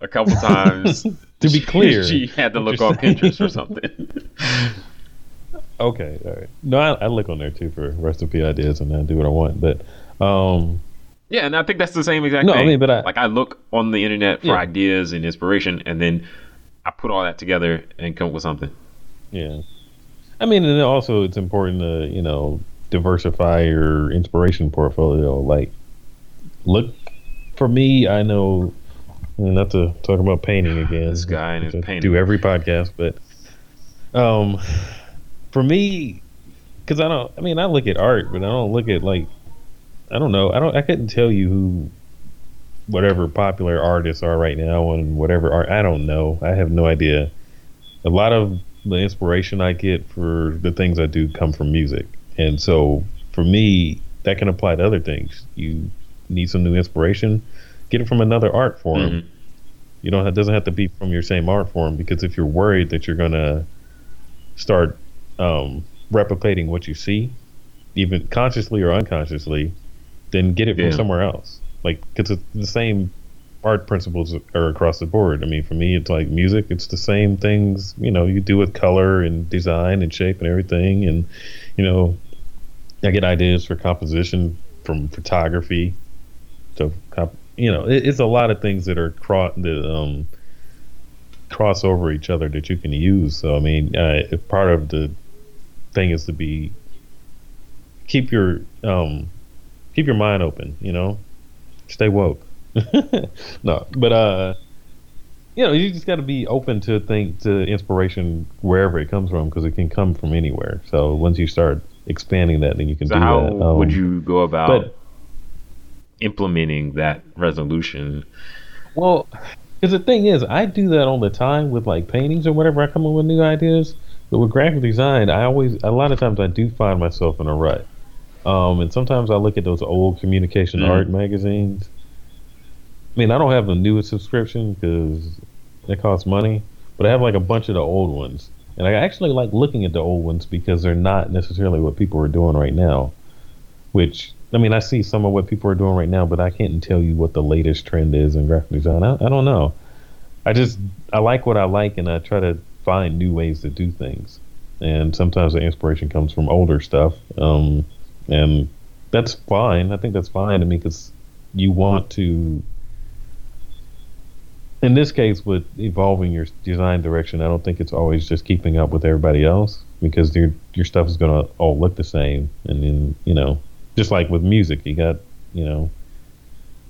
a couple times. to be clear, she, she had to look on Pinterest or something. Okay, all right. No, I, I, look on there too for recipe ideas and I do what I want. But um, yeah, and I think that's the same exact no, thing. I mean, but I, like I look on the internet for yeah. ideas and inspiration, and then I put all that together and come up with something. Yeah, I mean, and also it's important to you know diversify your inspiration portfolio. Like, look for me, I know. Not to talk about painting again. This guy and his painting. Do every podcast, but um, for me, because I don't. I mean, I look at art, but I don't look at like. I don't know. I don't. I couldn't tell you who, whatever popular artists are right now and whatever art. I don't know. I have no idea. A lot of the inspiration I get for the things I do come from music, and so for me, that can apply to other things. You need some new inspiration, get it from another art form. Mm-hmm. You don't. It doesn't have to be from your same art form because if you're worried that you're gonna start um, replicating what you see, even consciously or unconsciously, then get it from somewhere else. Like, because the same art principles are across the board. I mean, for me, it's like music. It's the same things you know you do with color and design and shape and everything. And you know, I get ideas for composition from photography to you know it, it's a lot of things that are cross that um cross over each other that you can use. So I mean, uh, part of the thing is to be keep your um keep your mind open. You know, stay woke. no, but uh, you know, you just got to be open to think to inspiration wherever it comes from because it can come from anywhere. So once you start expanding that, then you can so do how that. Um, would you go about but- implementing that resolution? Well, because the thing is, I do that all the time with like paintings or whatever. I come up with new ideas, but with graphic design, I always a lot of times I do find myself in a rut. Um, and sometimes I look at those old communication Mm. art magazines. I mean, I don't have the newest subscription because it costs money, but I have like a bunch of the old ones, and I actually like looking at the old ones because they're not necessarily what people are doing right now. Which I mean, I see some of what people are doing right now, but I can't tell you what the latest trend is in graphic design. I, I don't know. I just I like what I like, and I try to find new ways to do things. And sometimes the inspiration comes from older stuff, um, and that's fine. I think that's fine I mean, because you want to. In this case, with evolving your design direction, I don't think it's always just keeping up with everybody else because your your stuff is gonna all look the same, and then you know just like with music, you got you know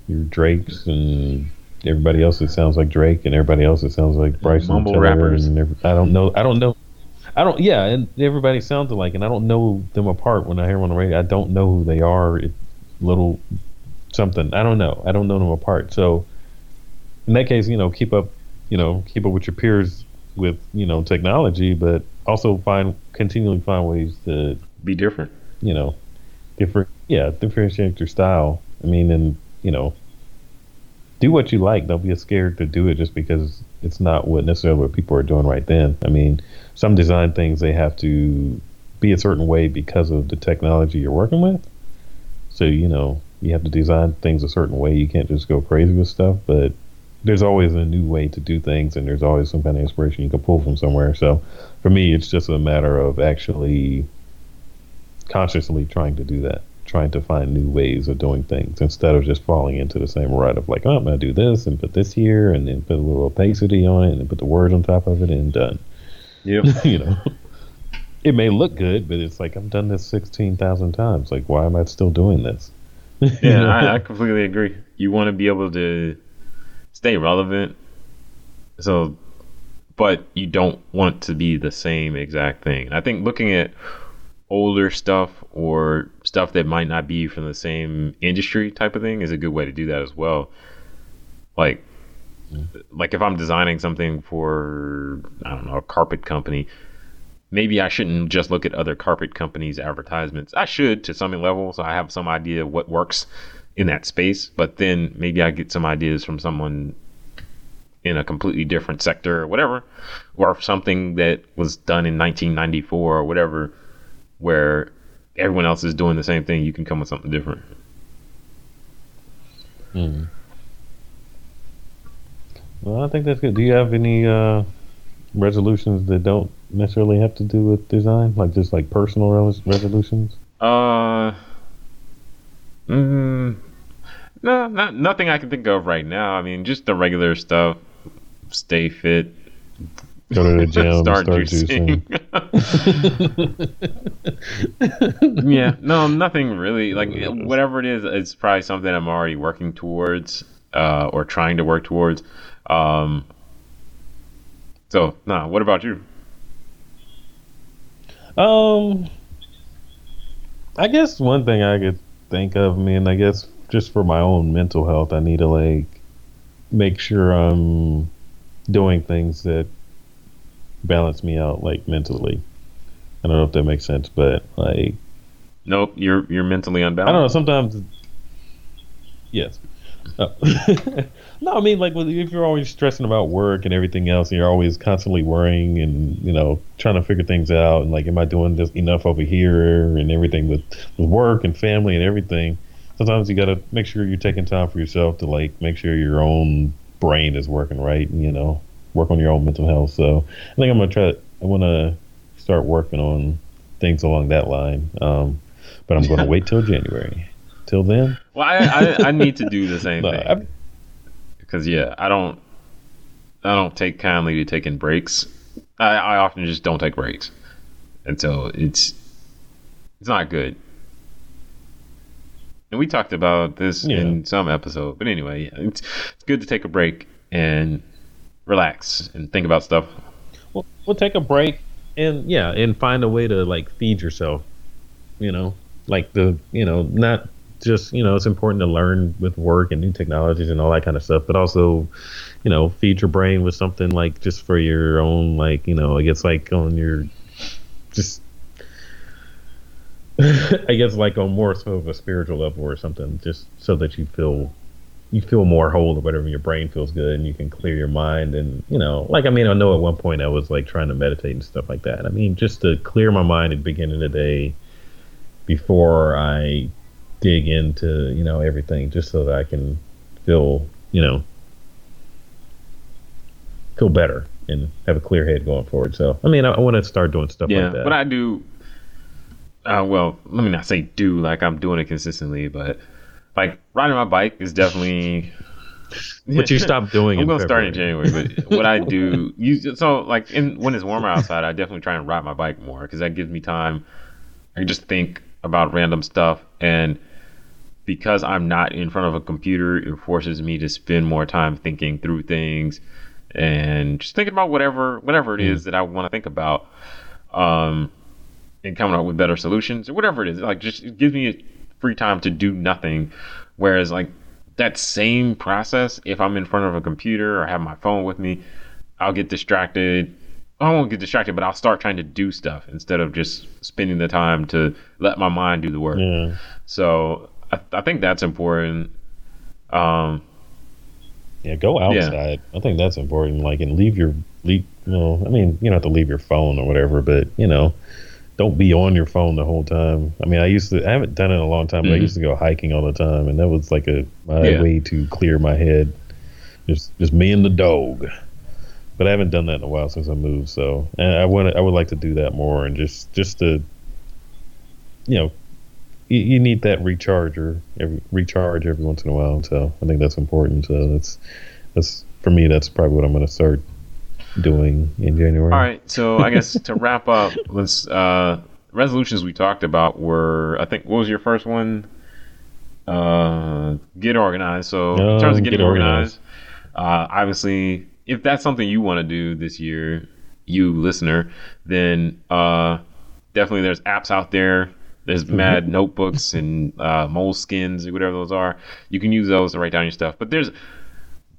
your Drakes and everybody else it sounds like Drake, and everybody else it sounds like Bryson Mumble rappers. and every, I don't know, I don't know, I don't, yeah, and everybody sounds alike, and I don't know them apart when I hear them on the radio. I don't know who they are. It, little something, I don't know, I don't know them apart. So in that case, you know, keep up, you know, keep up with your peers with you know technology, but also find continually find ways to Be different. you know, different, yeah, differentiate your style. I mean, and you know, do what you like. Don't be scared to do it just because it's not what necessarily what people are doing right then. I mean, some design things they have to be a certain way because of the technology you're working with. So you know, you have to design things a certain way. You can't just go crazy with stuff, but there's always a new way to do things, and there's always some kind of inspiration you can pull from somewhere. So for me, it's just a matter of actually consciously trying to do that, trying to find new ways of doing things instead of just falling into the same rut of like, oh, I'm going to do this and put this here and then put a little opacity on it and then put the words on top of it and done. Yep. you know, it may look good, but it's like I've done this 16,000 times. Like, why am I still doing this? Yeah. I, I completely agree. You want to be able to stay relevant. So, but you don't want to be the same exact thing. I think looking at older stuff or stuff that might not be from the same industry type of thing is a good way to do that as well. Like, like if I'm designing something for I don't know a carpet company, maybe I shouldn't just look at other carpet companies' advertisements. I should to some level, so I have some idea what works in that space. But then maybe I get some ideas from someone in a completely different sector or whatever, or something that was done in 1994 or whatever, where everyone else is doing the same thing. You can come with something different. Hmm. Well, I think that's good. Do you have any uh, resolutions that don't necessarily have to do with design, like just like personal res- resolutions? Uh, mm, no, not nothing I can think of right now. I mean, just the regular stuff. Stay fit. Go to the gym, start, start juicing. yeah, no, nothing really. Like whatever it is, it's probably something I'm already working towards, uh, or trying to work towards. Um, so, nah. What about you? Um, I guess one thing I could think of, I mean, I guess just for my own mental health, I need to like make sure I'm doing things that balance me out, like mentally. I don't know if that makes sense, but like Nope, you're you're mentally unbalanced. I don't know. Sometimes, yes. Oh. no, I mean, like, if you're always stressing about work and everything else, and you're always constantly worrying and you know trying to figure things out, and like, am I doing this enough over here and everything with with work and family and everything? Sometimes you got to make sure you're taking time for yourself to like make sure your own brain is working right, and you know, work on your own mental health. So I think I'm gonna try. I want to start working on things along that line. Um, but I'm going to wait till January till then. Well, I I, I need to do the same No, thing because yeah, I don't I don't take kindly to taking breaks. I, I often just don't take breaks and so it's it's not good. And we talked about this Yeah. in some episode, but anyway, yeah, it's it's good to take a break and relax and think about stuff. We'll, we'll take a break and yeah, and find a way to like feed yourself. You know, like the you know not just you know it's important to learn with work and new technologies and all that kind of stuff, but also you know feed your brain with something like just for your own like you know I guess like on your just. I guess like on more so of a spiritual level or something, just so that you feel you feel more whole or whatever. Your brain feels good and you can clear your mind. And you know, like I mean, I know at one point I was like trying to meditate and stuff like that. I mean, just to clear my mind at the beginning of the day before I dig into you know everything, just so that I can feel you know feel better and have a clear head going forward. So I mean, I, I want to start doing stuff Yeah, like that. but I do. Uh, well, let me not say do like I'm doing it consistently, but like riding my bike is definitely. But you stop doing. I'm gonna start in January, but what I do, you so like in when it's warmer outside, I definitely try and ride my bike more because that gives me time. I can just think about random stuff, and because I'm not in front of a computer, it forces me to spend more time thinking through things and just thinking about whatever whatever it is that I want to think about, um, and coming up with better solutions or whatever it is. Like just it gives me free time to do nothing, whereas like that same process, if I'm in front of a computer or have my phone with me, I'll get distracted. I won't get distracted, but I'll start trying to do stuff instead of just spending the time to let my mind do the work. Yeah. So I, I think that's important. Um, Yeah, go Yeah. outside. I think that's important. Like, and leave your leave. Well, I mean, you don't have to leave your phone or whatever, but you know, don't be on your phone the whole time. I mean, I used to. I haven't done it in a long time, but I Mhm. used to go hiking all the time, and that was like a my Yeah. way to clear my head. Just just me and the dog. But I haven't done that in a while since I moved. So, and I want. I would like to do that more, and just just to, you know, you, you need that recharger every recharge every once in a while. So I think that's important. So that's that's for me. That's probably what I'm going to start doing in January. all right, so I guess to wrap up, let's uh, resolutions we talked about were I think what was your first one? Uh, get organized. So in terms of getting get organized, organized. uh, obviously, if that's something you want to do this year, you listener, then uh, definitely there's apps out there. There's mad notebooks and uh, moleskins or whatever those are. You can use those to write down your stuff. But there's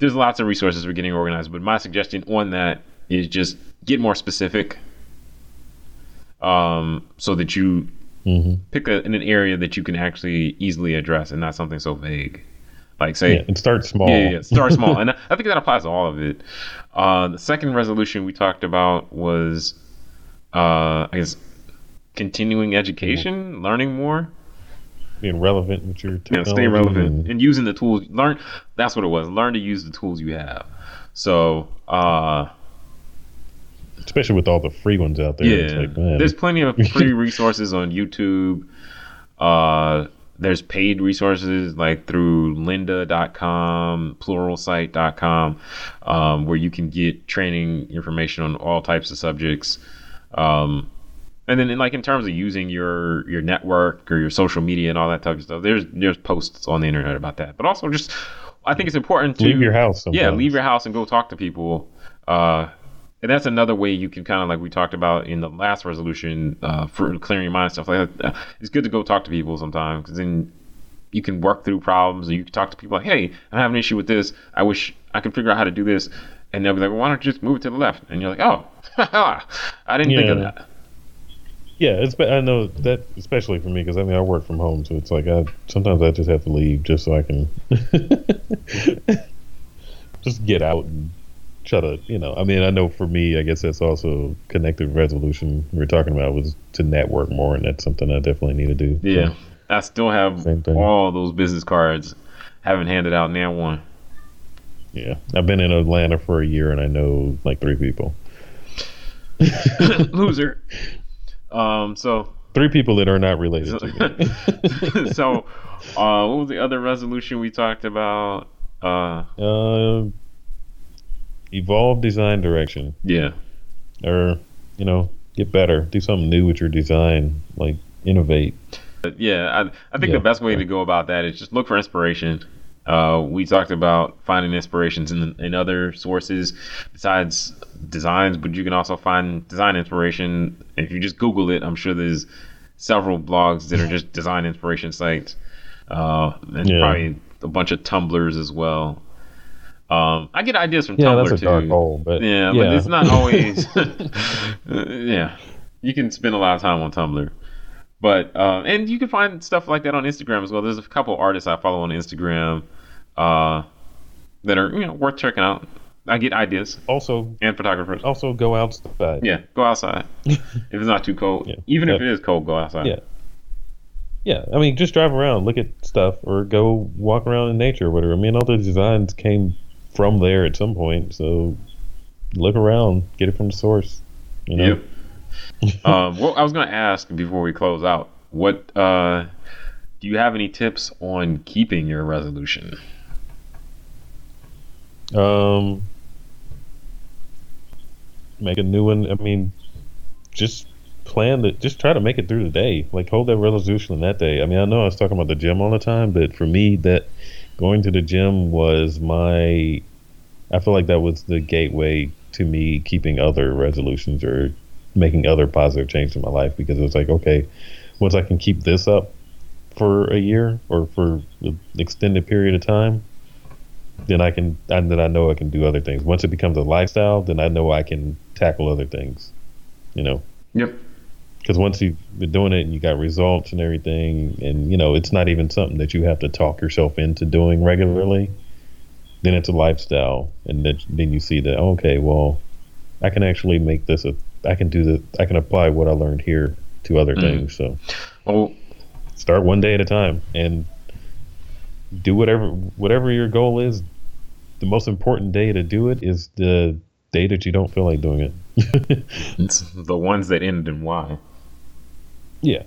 there's lots of resources for getting organized. But my suggestion on that is just get more specific, um, so that you hmm pick a, in an area that you can actually easily address and not something so vague. Like say, Yeah, and start small. yeah, yeah, yeah. Start small, and I think that applies to all of it. Uh, the second resolution we talked about was, uh, I guess, continuing education, learning more, Being relevant with your technology. stay relevant, and- and using the tools. Learn. That's what it was. Learn to use the tools you have. So, uh, especially with all the free ones out there. It's yeah, like, there's plenty of free resources on YouTube. Uh, there's paid resources like through lynda.com, pluralsight.com, um, where you can get training information on all types of subjects. Um, and then, in, like in terms of using your your network or your social media and all that type of stuff, there's there's posts on the internet about that. But also, just I think it's important to leave your house. yeah, leave your house and go talk to people. Uh, and that's another way you can kind of like we talked about in the last resolution uh, for clearing your mind and stuff like that. Uh, It's good to go talk to people sometimes because then you can work through problems and you can talk to people like, hey, I have an issue with this. I wish I could figure out how to do this. And they'll be like, well, why don't you just move it to the left? And you're like, oh, I didn't think of that. Yeah, it's. I know that especially for me because I mean I work from home, so it's like I sometimes I just have to leave just so I can just get out and try to you know. I mean I know for me, I guess that's also connected resolution we were talking about was to network more, and that's something I definitely need to do. So, Yeah. I still have all those business cards. Haven't handed out now one. yeah. I've been in Atlanta for a year, and I know like three people. loser. Um, so three people that are not related to me. so, uh, what was the other resolution we talked about? Uh, uh, evolve design direction. Yeah. Or, you know, get better. Do something new with your design. Like innovate. Yeah, I, I think yeah. the best way to go about that is just look for inspiration. Uh, we talked about finding inspirations in, in other sources besides designs, but you can also find design inspiration. If you just Google it, I'm sure there's several blogs that are just design inspiration sites, uh, and yeah. probably a bunch of Tumblrs as well. Um, I get ideas from yeah, Tumblr that's a too. Dark hole, but yeah, yeah, but it's not always. yeah, you can spend a lot of time on Tumblr, but uh, and you can find stuff like that on Instagram as well. There's a couple artists I follow on Instagram uh, that are you know worth checking out. I get ideas. Also, and photographers. Also, go outside. Yeah, go outside. if it's not too cold, yeah. even if it is cold, go outside. Yeah. Yeah, I mean, just drive around, look at stuff, or go walk around in nature, or whatever. I mean, all the designs came from there at some point, so look around, get it from the source. You know. Yep. um, well, I was going to ask before we close out. What uh, do you have any tips on keeping your resolution? Um, make a new one. I mean, just plan to just try to make it through the day. Like hold that resolution in that day. I mean, I know I was talking about the gym all the time, but for me, that going to the gym was my. I feel like that was the gateway to me keeping other resolutions or making other positive change in my life because it was like, okay, once I can keep this up for a year or for an extended period of time, then I can, and then I know I can do other things. Once it becomes a lifestyle, then I know I can tackle other things. You know. Yep. Because once you've been doing it and you got results and everything, and you know it's not even something that you have to talk yourself into doing regularly, then it's a lifestyle, and that, then you see that okay, well, I can actually make this a, I can do the, I can apply what I learned here to other mm. things. So, well, start one day at a time and do whatever whatever your goal is. The most important day to do it is the day that you don't feel like doing it. it's the ones that end in Y. Yeah.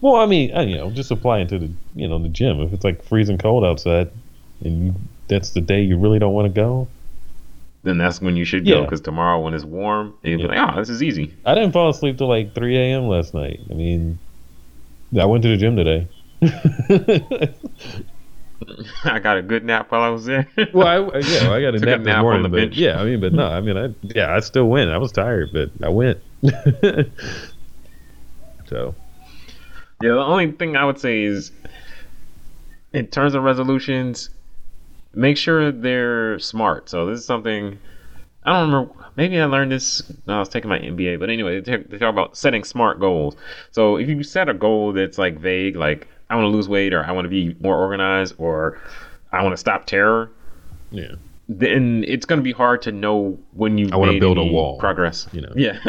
Well, I mean, you know, just apply it to the you know the gym. If it's like freezing cold outside, and you, that's the day you really don't want to go, then that's when you should go. Because tomorrow, when it's warm, you'll yeah. be like, "Oh, this is easy." I didn't fall asleep till like 3 a.m. last night. I mean, I went to the gym today. I got a good nap while I was there. well, I, yeah, I got a nap, a nap morning, on the bench. Yeah, I mean, but no, I mean, I yeah, I still went. I was tired, but I went. so, yeah, the only thing I would say is, in terms of resolutions, make sure they're smart. So this is something I don't remember. Maybe I learned this when I was taking my MBA. But anyway, they talk, they talk about setting smart goals. So if you set a goal that's like vague, like I want to lose weight, or I want to be more organized, or I want to stop terror. Yeah. Then it's going to be hard to know when you. I want to build a wall. Progress. You know. Yeah.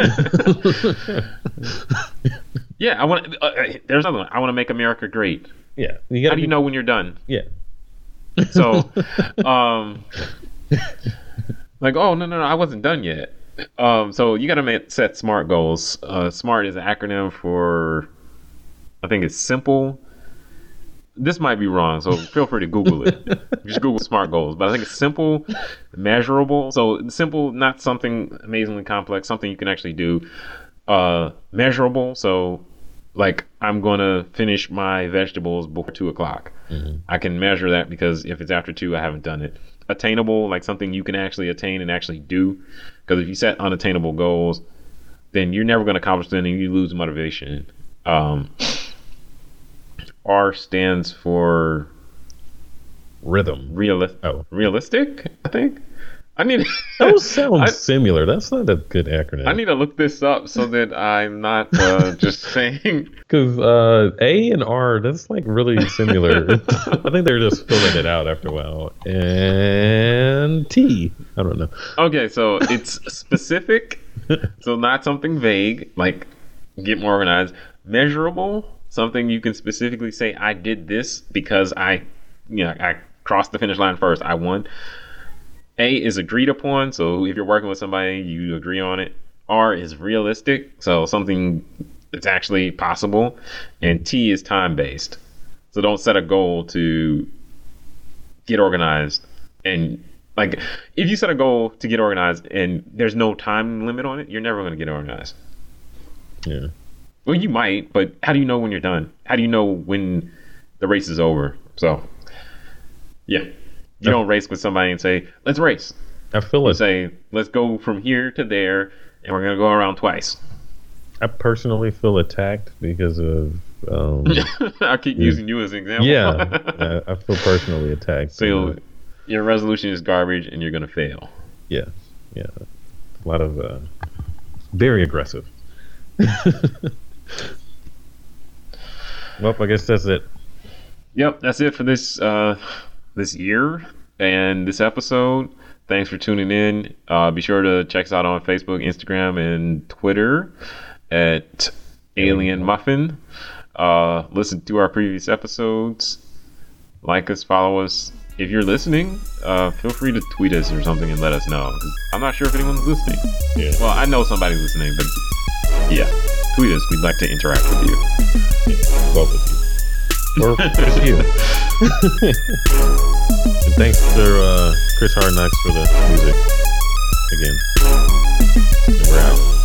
yeah. I want. Uh, uh, there's another one. I want to make America great. Yeah. How do be, you know when you're done? Yeah. So, um, like, oh no, no, no, I wasn't done yet. Um, so you got to set SMART goals. Uh, SMART is an acronym for, I think it's simple, this might be wrong, so feel free to Google it. Just Google SMART goals. But I think it's simple, measurable. So simple, not something amazingly complex, something you can actually do. Uh, measurable. So like I'm gonna finish my vegetables before two o'clock. Mm-hmm. I can measure that because if it's after two, I haven't done it. Attainable, like something you can actually attain and actually do. Because if you set unattainable goals, then you're never gonna accomplish them and you lose motivation. Um, R stands for rhythm. Realist. Oh, realistic. I think. I need. Those sound I, similar. That's not a good acronym. I need to look this up so that I'm not uh, just saying. Because uh, A and R, that's like really similar. I think they're just filling it out after a while. And T, I don't know. Okay, so it's specific, so not something vague like get more organized. Measurable, something you can specifically say, I did this because I, you know, I crossed the finish line first. I won. A is agreed upon. So if you're working with somebody, you agree on it. R is realistic. So something that's actually possible, and T is time based. So don't set a goal to get organized and like if you set a goal to get organized and there's no time limit on it, you're never going to get organized. Yeah. Well, you might, but how do you know when you're done? How do you know when the race is over? So, yeah, you don't race with somebody and say, "Let's race." I feel You it. say, "Let's go from here to there, and we're gonna go around twice." I personally feel attacked because of. Um, I keep using you as an example. yeah, I, I feel personally attacked. so your resolution is garbage, and you're gonna fail. yeah, yeah, a lot of uh, very aggressive. well, I guess that's it. Yep, that's it for this uh, this year and this episode. Thanks for tuning in. Uh, be sure to check us out on Facebook, Instagram, and Twitter at Alien Muffin. Uh, listen to our previous episodes. Like us, follow us. If you're listening, uh, feel free to tweet us or something and let us know. I'm not sure if anyone's listening. Yeah. Well, I know somebody's listening, but yeah, tweet us. We'd like to interact with you. both of you, or just you. and thanks to uh, Chris Hardknocks for the music again. And we're out.